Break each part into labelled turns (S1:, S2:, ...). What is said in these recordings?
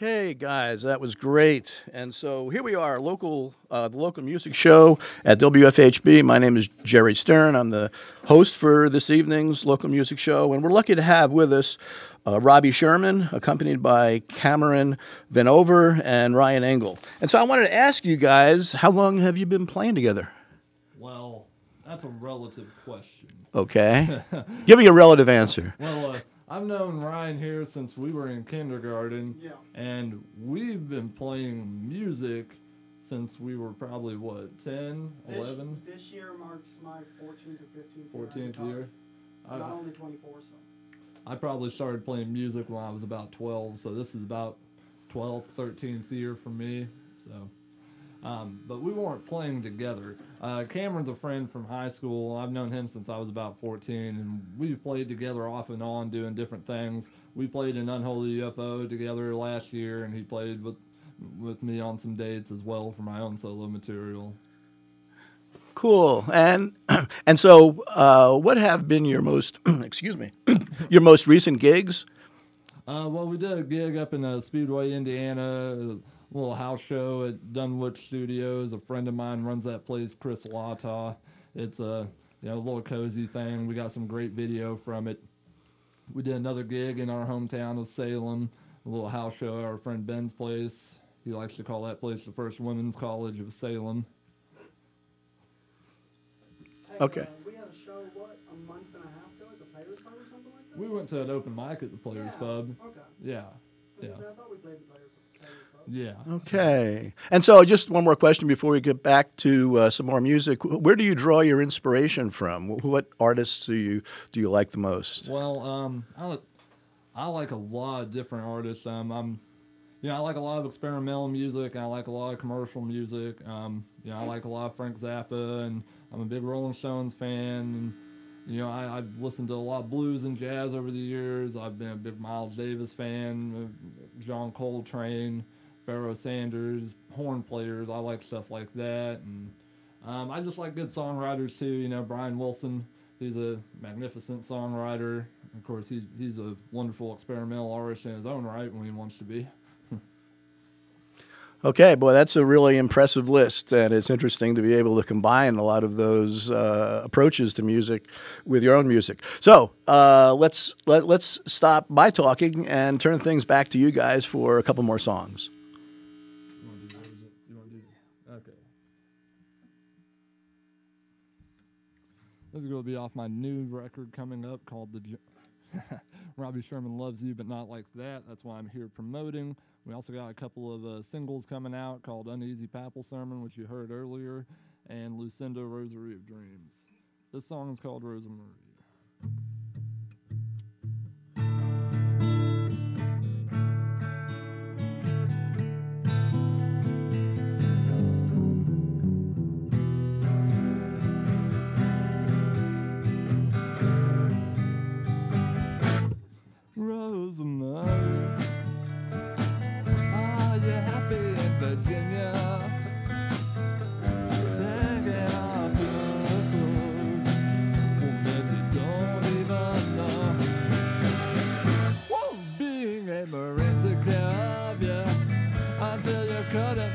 S1: Okay, guys, that was great. And so here we are, local, uh, the local music show at WFHB. My name is Jerry Stern. I'm the host for this evening's local music show, and we're lucky to have with us uh, Robbie Sherman, accompanied by Cameron Vanover and Ryan Engle. And so I wanted to ask you guys, how long have you been playing together?
S2: Well, that's a relative question.
S1: Okay, give me a relative answer.
S2: Well, uh, I've known Ryan here since we were in kindergarten,
S3: Yeah.
S2: and we've been playing music since we were probably what 10,
S3: This,
S2: 11,
S3: this year marks my 14th or 15th,
S2: 14th year.
S3: I'm not only 24, so.
S2: I probably started playing music when I was about 12, so this is about 12th, 13th year for me. So, um, but we weren't playing together. Uh, Cameron's a friend from high school. I've known him since I was about 14, and we've played together off and on doing different things. We played in Unholy UFO together last year, and he played with with me on some dates as well for my own solo material.
S1: Cool. And and so, uh, what have been your most excuse me your most recent gigs?
S2: Uh, well, we did a gig up in uh, Speedway, Indiana, little house show at Dunwich Studios. A friend of mine runs that place, Chris Lata. It's a you know little cozy thing. We got some great video from it. We did another gig in our hometown of Salem, a little house show at our friend Ben's place. He likes to call that place the first women's college of Salem.
S3: Hey,
S1: Okay.
S3: Uh, we had a show, what, a month and a half ago at the Players Pub or something like that?
S2: We went to an open mic at the Players
S3: Yeah,
S2: Pub.
S3: Okay.
S2: Yeah, Yeah.
S3: I thought we played the Players, Players Pub.
S2: Yeah.
S1: Okay. And so, just one more question before we get back to uh, some more music. Where do you draw your inspiration from? What artists do you do you like the most?
S2: Well, um, I like, I like a lot of different artists. Um, I'm, you know, I like a lot of experimental music. And I like a lot of commercial music. Um, you know, I like a lot of Frank Zappa, and I'm a big Rolling Stones fan. And you know, I, I've listened to a lot of blues and jazz over the years. I've been a big Miles Davis fan, uh, John Coltrane, Pharoah Sanders, horn players. I like stuff like that, and um, I just like good songwriters too. You know, Brian Wilson. He's a magnificent songwriter. Of course, he's he's a wonderful experimental artist in his own right when he wants to be.
S1: Okay, boy, that's a really impressive list, and it's interesting to be able to combine a lot of those uh, approaches to music with your own music. So uh, let's let, let's stop my talking and turn things back to you guys for a couple more songs.
S2: You want to do? You want to do? Okay. This is going to be off my new record coming up called the. Robbie Sherman loves you, but not like that. That's why I'm here promoting. We also got a couple of uh, singles coming out called "Uneasy Papal Sermon," which you heard earlier, and "Lucinda Rosary of Dreams." This song is called Rosa care of you until you couldn't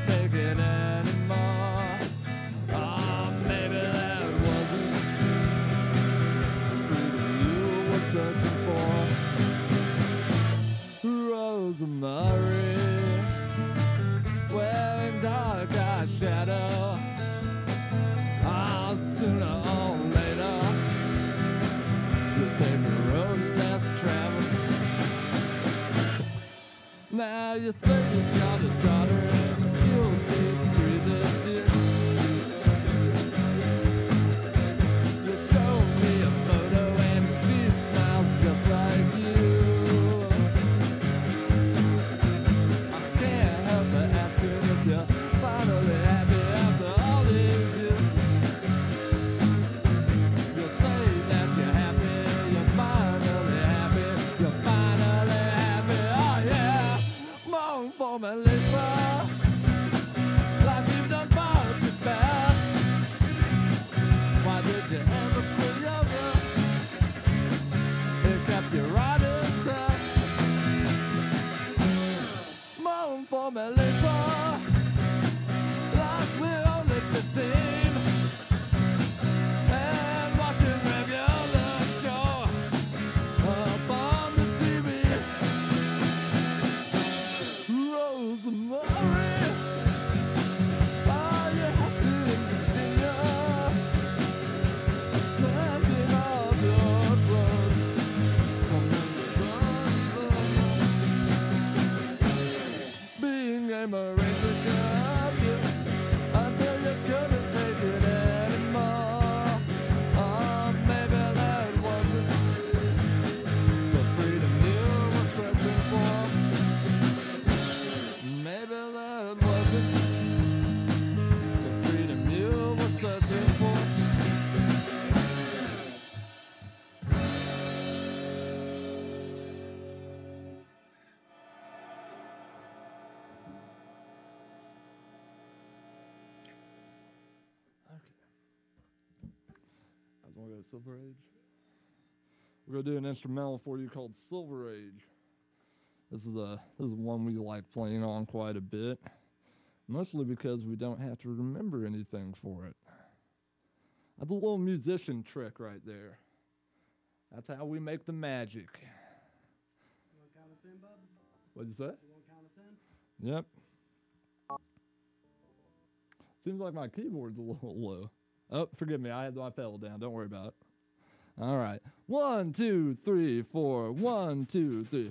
S2: Now you say you memory. Go Silver Age. We're gonna do an instrumental for you called Silver Age. This is a this is one we like playing on quite a bit, mostly because we don't have to remember anything for it. That's a little musician trick right there. That's how we make the magic.
S3: You want to count us in, bub?
S2: What'd you say?
S3: You want to count us in?
S2: Yep. Seems like my keyboard's a little low. Oh, forgive me. I had my pedal down. Don't worry about it. All right. One, two, three, four. One, two, three.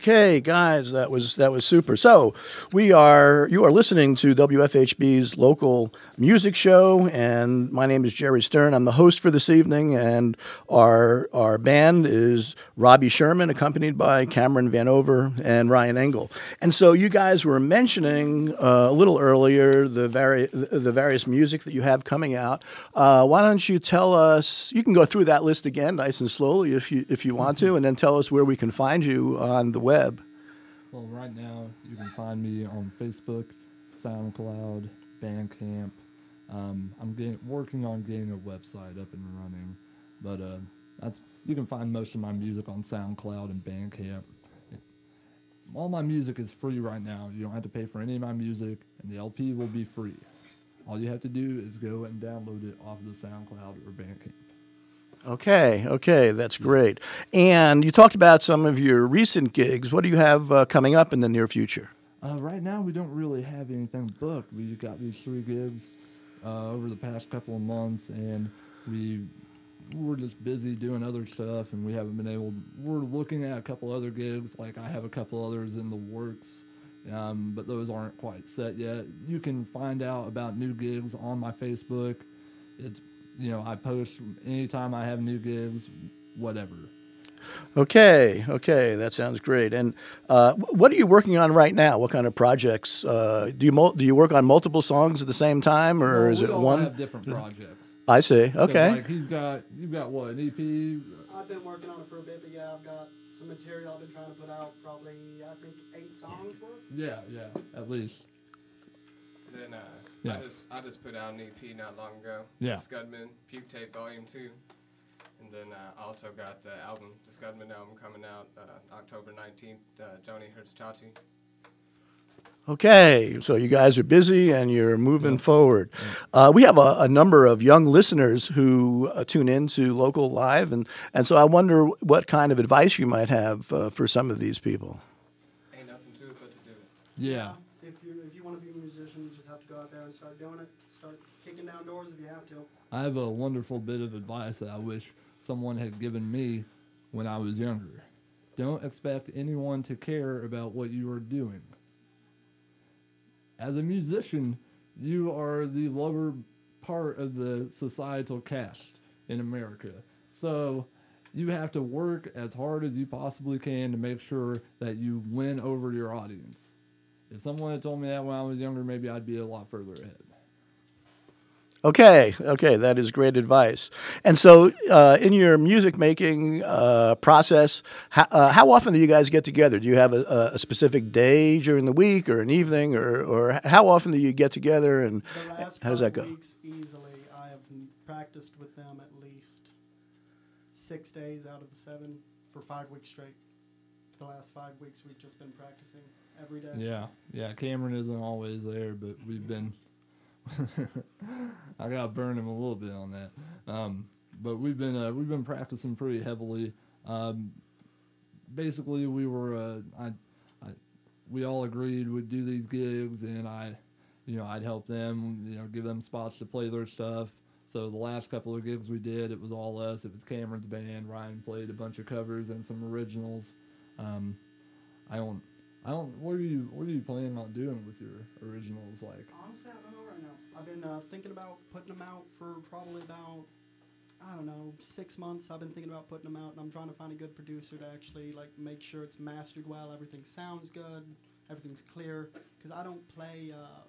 S1: Okay, guys, that was that was super. So we are you are listening to WFHB's local music show, and my name is Jerry Stern. I'm the host for this evening, and our our band is Robbie Sherman, accompanied by Cameron Vanover and Ryan Engle. And so you guys were mentioning uh, a little earlier the vari- the various music that you have coming out. Uh, why don't you tell us? You can go through that list again, nice and slowly, if you if you want to, and then tell us where we can find you on the web.
S2: Well, right now you can find me on Facebook, SoundCloud, Bandcamp. Um, I'm getting, working on getting a website up and running, but uh, that's you can find most of my music on SoundCloud and Bandcamp. All my music is free right now. You don't have to pay for any of my music, and the LP will be free. All you have to do is go and download it off of the SoundCloud or Bandcamp.
S1: Okay, okay, that's great. And you talked about some of your recent gigs. What do you have uh, coming up in the near future?
S2: Uh, right now, we don't really have anything booked. We've got these three gigs uh, over the past couple of months, and we we're just busy doing other stuff, and we haven't been able. We're looking at a couple other gigs. Like I have a couple others in the works, um, but those aren't quite set yet. You can find out about new gigs on my Facebook. It's you know, I post anytime I have new gigs, whatever.
S1: Okay, okay, that sounds great. And uh, what are you working on right now? What kind of projects uh, do you mul- do you work on multiple songs at the same time, or
S2: Well,
S1: is
S2: we
S1: it
S2: all
S1: one?
S2: have different projects.
S1: I see. Okay.
S2: Like he's got, you've got what an E EP.
S3: I've been working on it for a bit, but yeah, I've got some material I've been trying to put out. Probably, I think, eight songs worth.
S2: Yeah, yeah, at least.
S4: Then uh,
S2: Yeah.
S4: I just I just put out an EP not long ago.
S2: Yeah.
S4: Scudman Puke Tape Volume Two, and then uh, I also got the album, the Scudman album coming out uh, October nineteenth. Uh, Joni Hertz Chachi.
S1: Okay, so you guys are busy and you're moving forward. Uh, we have a, a number of young listeners who uh, tune in to local live, and, and so I wonder what kind of advice you might have uh, for some of these people.
S4: Ain't nothing to it but to do it.
S2: Yeah.
S3: If you if you want to be a musician, you just have to go out there and start doing it. Start kicking down doors if you have to.
S2: I have a wonderful bit of advice that I wish someone had given me when I was younger. Don't expect anyone to care about what you are doing. As a musician, you are the lower part of the societal caste in America. So you have to work as hard as you possibly can to make sure that you win over your audience. If someone had told me that when I was younger, maybe I'd be a lot further ahead.
S1: Okay, okay, that is great advice. And so, uh, in your music making uh, process, how, uh, how often do you guys get together? Do you have a, a specific day during the week, or an evening, or, or how often do you get together? And
S3: The last
S1: how does that go?
S3: weeks easily, I have practiced with them at least six days out of the seven for five weeks straight. For the last five weeks, we've just been practicing every day.
S2: Yeah, yeah. Cameron isn't always there, but we've been. I got to burn him a little bit on that. Um, but we've been uh, we've been practicing pretty heavily. Um, basically, we were uh, I, I, we all agreed we'd do these gigs, and I, you know, I'd help them, you know, give them spots to play their stuff. So the last couple of gigs we did, it was all us. It was Cameron's band. Ryan played a bunch of covers and some originals. Um, I don't, I don't. What are you, what are you planning on doing with your originals? Like,
S3: Honestly, I don't know right now. I've been uh, thinking about putting them out for probably about I don't know six months. I've been thinking about putting them out, and I'm trying to find a good producer to actually like make sure it's mastered well, everything sounds good, everything's clear. Because I don't play uh,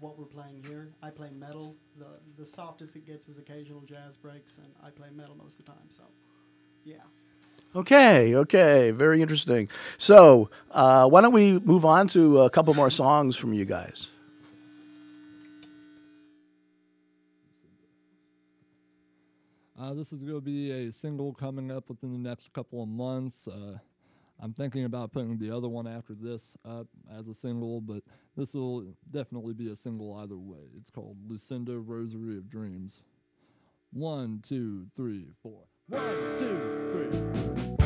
S3: what we're playing here. I play metal. the The softest it gets is occasional jazz breaks, and I play metal most of the time. So, yeah.
S1: Okay, okay, very interesting. So, uh, why don't we move on to a couple more songs from you guys?
S2: Uh, this is going to be a single coming up within the next couple of months. Uh, I'm thinking about putting the other one after this up as a single, but this will definitely be a single either way. It's called Lucinda Rosary of Dreams. One, two, three, four. One, two, three.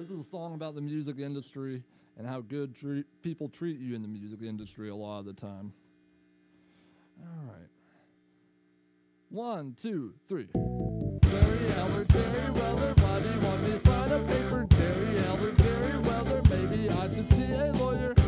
S2: This is a song about the music industry and how good people treat you in the music industry a lot of the time. All right. One, two, three. Eller, you want me to sign a paper? Eller, Weather, maybe I should see a lawyer.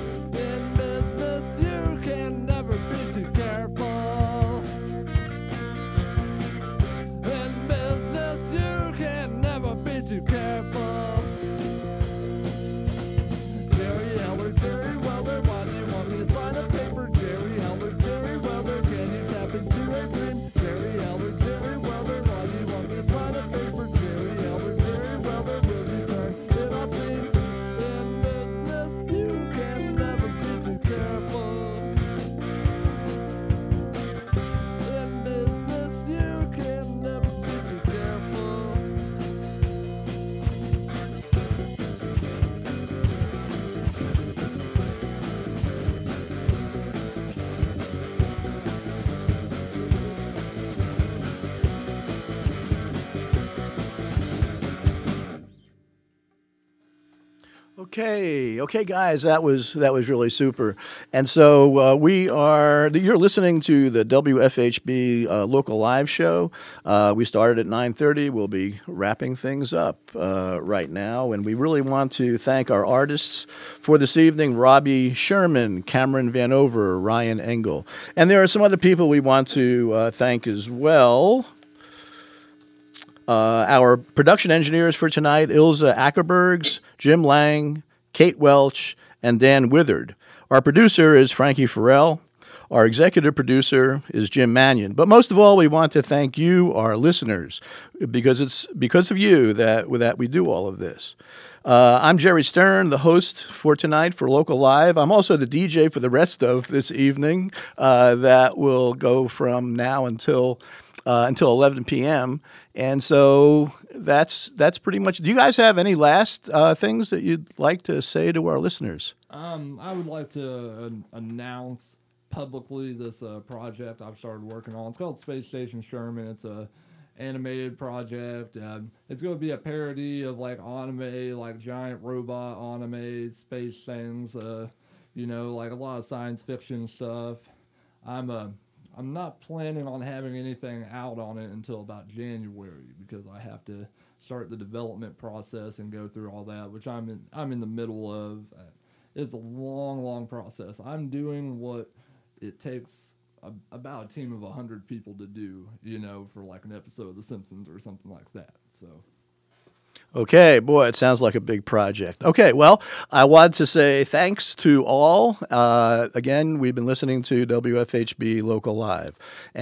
S1: Okay, okay, guys, that was that was really super. And so uh, we are. You're listening to the WFHB uh, local live show. Uh, we started at 9:30. We'll be wrapping things up uh, right now, and we really want to thank our artists for this evening: Robbie Sherman, Cameron Vanover, Ryan Engle, and there are some other people we want to uh, thank as well. Uh, our production engineers for tonight Ilze Akerbergs, Jim Lang, Kate Welch, and Dan Withered. Our producer is Frankie Farrell. Our executive producer is Jim Mannion. But most of all, we want to thank you, our listeners, because it's because of you that, that we do all of this. Uh, I'm Jerry Stern, the host for tonight for Local Live. I'm also the DJ for the rest of this evening uh, that will go from now until uh, until 11 p.m. And so that's that's pretty much. Do you guys have any last uh, things that you'd like to say to our listeners?
S2: Um, I would like to uh, announce publicly this uh, project I've started working on. It's called Space Station Sherman. It's a animated project. Um, it's going to be a parody of like anime, like giant robot anime, space things. Uh, you know, like a lot of science fiction stuff. I'm a I'm not planning on having anything out on it until about January because I have to start the development process and go through all that, which I'm in. I'm in the middle of. It's a long, long process. I'm doing what it takes a, about a team of hundred people to do, you know, for like an episode of The Simpsons or something like that. So.
S1: Okay, boy, it sounds like a big project. Okay, well, I want to say thanks to all. Uh, again, we've been listening to WFHB Local Live.